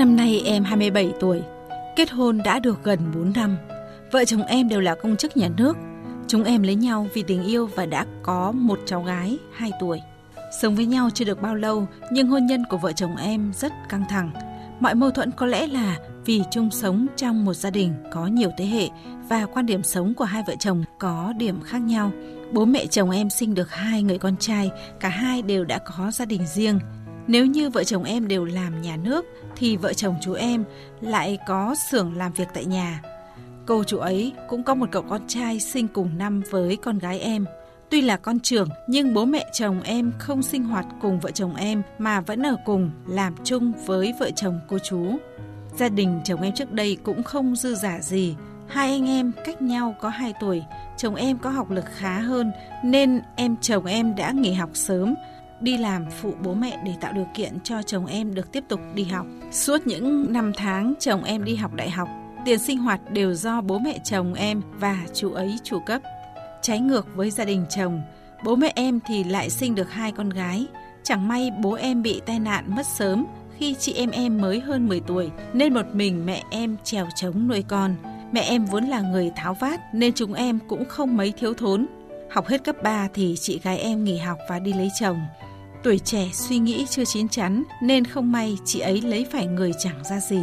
Năm nay em 27 tuổi, kết hôn đã được gần 4 năm. Vợ chồng em đều là công chức nhà nước. Chúng em lấy nhau vì tình yêu và đã có một cháu gái 2 tuổi. Sống với nhau chưa được bao lâu, nhưng hôn nhân của vợ chồng em rất căng thẳng. Mọi mâu thuẫn có lẽ là vì chung sống trong một gia đình có nhiều thế hệ và quan điểm sống của hai vợ chồng có điểm khác nhau. Bố mẹ chồng em sinh được hai người con trai, cả hai đều đã có gia đình riêng. Nếu như vợ chồng em đều làm nhà nước thì vợ chồng chú em lại có xưởng làm việc tại nhà. Cô chú ấy cũng có một cậu con trai sinh cùng năm với con gái em. Tuy là con trưởng nhưng bố mẹ chồng em không sinh hoạt cùng vợ chồng em mà vẫn ở cùng làm chung với vợ chồng cô chú. Gia đình chồng em trước đây cũng không dư giả gì. Hai anh em cách nhau có 2 tuổi, chồng em có học lực khá hơn nên em chồng em đã nghỉ học sớm, đi làm phụ bố mẹ để tạo điều kiện cho chồng em được tiếp tục đi học. Suốt những năm tháng chồng em đi học đại học, tiền sinh hoạt đều do bố mẹ chồng em và chú ấy chủ cấp. Trái ngược với gia đình chồng, bố mẹ em thì lại sinh được hai con gái. Chẳng may bố em bị tai nạn mất sớm khi chị em em mới hơn 10 tuổi nên một mình mẹ em trèo trống nuôi con. Mẹ em vốn là người tháo vát nên chúng em cũng không mấy thiếu thốn. Học hết cấp 3 thì chị gái em nghỉ học và đi lấy chồng. Tuổi trẻ suy nghĩ chưa chín chắn nên không may chị ấy lấy phải người chẳng ra gì.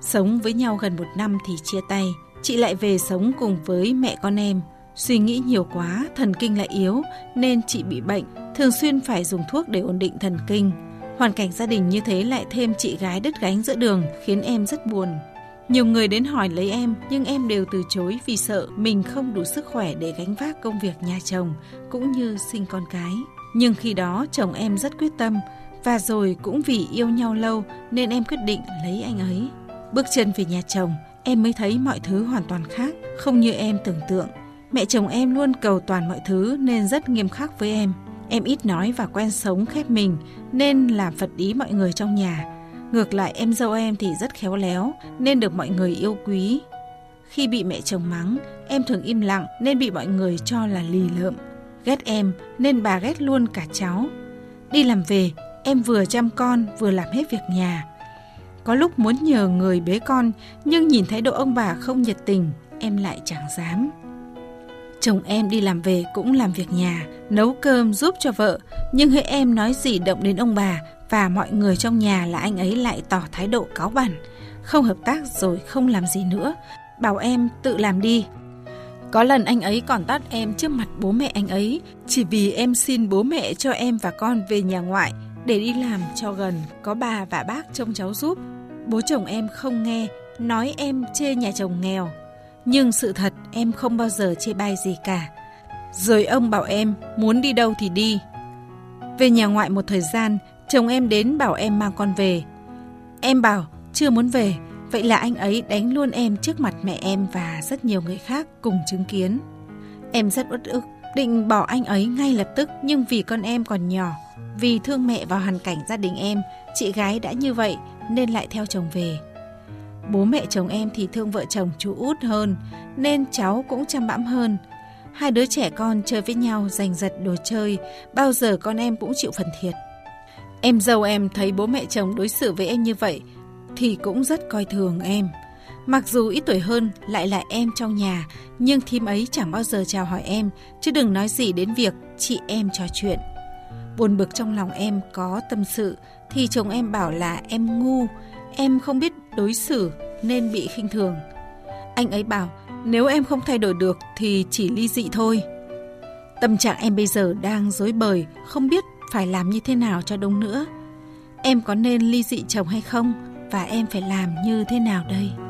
Sống với nhau gần một năm thì chia tay, chị lại về sống cùng với mẹ con em. Suy nghĩ nhiều quá, thần kinh lại yếu nên chị bị bệnh, thường xuyên phải dùng thuốc để ổn định thần kinh. Hoàn cảnh gia đình như thế lại thêm chị gái đứt gánh giữa đường khiến em rất buồn. Nhiều người đến hỏi lấy em nhưng em đều từ chối vì sợ mình không đủ sức khỏe để gánh vác công việc nhà chồng cũng như sinh con cái. Nhưng khi đó chồng em rất quyết tâm và rồi cũng vì yêu nhau lâu nên em quyết định lấy anh ấy. Bước chân về nhà chồng, em mới thấy mọi thứ hoàn toàn khác, không như em tưởng tượng. Mẹ chồng em luôn cầu toàn mọi thứ nên rất nghiêm khắc với em. Em ít nói và quen sống khép mình nên làm phật ý mọi người trong nhà. Ngược lại em dâu em thì rất khéo léo nên được mọi người yêu quý. Khi bị mẹ chồng mắng, em thường im lặng nên bị mọi người cho là lì lợm. Ghét em nên bà ghét luôn cả cháu. Đi làm về, em vừa chăm con vừa làm hết việc nhà. Có lúc muốn nhờ người bế con nhưng nhìn thấy độ ông bà không nhiệt tình, em lại chẳng dám. Chồng em đi làm về cũng làm việc nhà, nấu cơm giúp cho vợ, nhưng hễ em nói gì động đến ông bà và mọi người trong nhà là anh ấy lại tỏ thái độ cáo bản, không hợp tác rồi không làm gì nữa, bảo em tự làm đi. Có lần anh ấy còn tát em trước mặt bố mẹ anh ấy chỉ vì em xin bố mẹ cho em và con về nhà ngoại để đi làm cho gần, có bà và bác trông cháu giúp. Bố chồng em không nghe, nói em chê nhà chồng nghèo, nhưng sự thật em không bao giờ chê bai gì cả. Rồi ông bảo em muốn đi đâu thì đi. Về nhà ngoại một thời gian, chồng em đến bảo em mang con về. Em bảo chưa muốn về, vậy là anh ấy đánh luôn em trước mặt mẹ em và rất nhiều người khác cùng chứng kiến. Em rất uất ức, định bỏ anh ấy ngay lập tức nhưng vì con em còn nhỏ, vì thương mẹ vào hoàn cảnh gia đình em, chị gái đã như vậy nên lại theo chồng về. Bố mẹ chồng em thì thương vợ chồng chú út hơn, nên cháu cũng chăm bẵm hơn. Hai đứa trẻ con chơi với nhau giành giật đồ chơi, bao giờ con em cũng chịu phần thiệt. Em dâu em thấy bố mẹ chồng đối xử với em như vậy, thì cũng rất coi thường em. Mặc dù ít tuổi hơn lại là em trong nhà, nhưng thím ấy chẳng bao giờ chào hỏi em, chứ đừng nói gì đến việc chị em trò chuyện. Buồn bực trong lòng em có tâm sự, thì chồng em bảo là em ngu, em không biết đối xử nên bị khinh thường. Anh ấy bảo nếu em không thay đổi được thì chỉ ly dị thôi. Tâm trạng em bây giờ đang dối bời, không biết phải làm như thế nào cho đúng nữa. Em có nên ly dị chồng hay không và em phải làm như thế nào đây?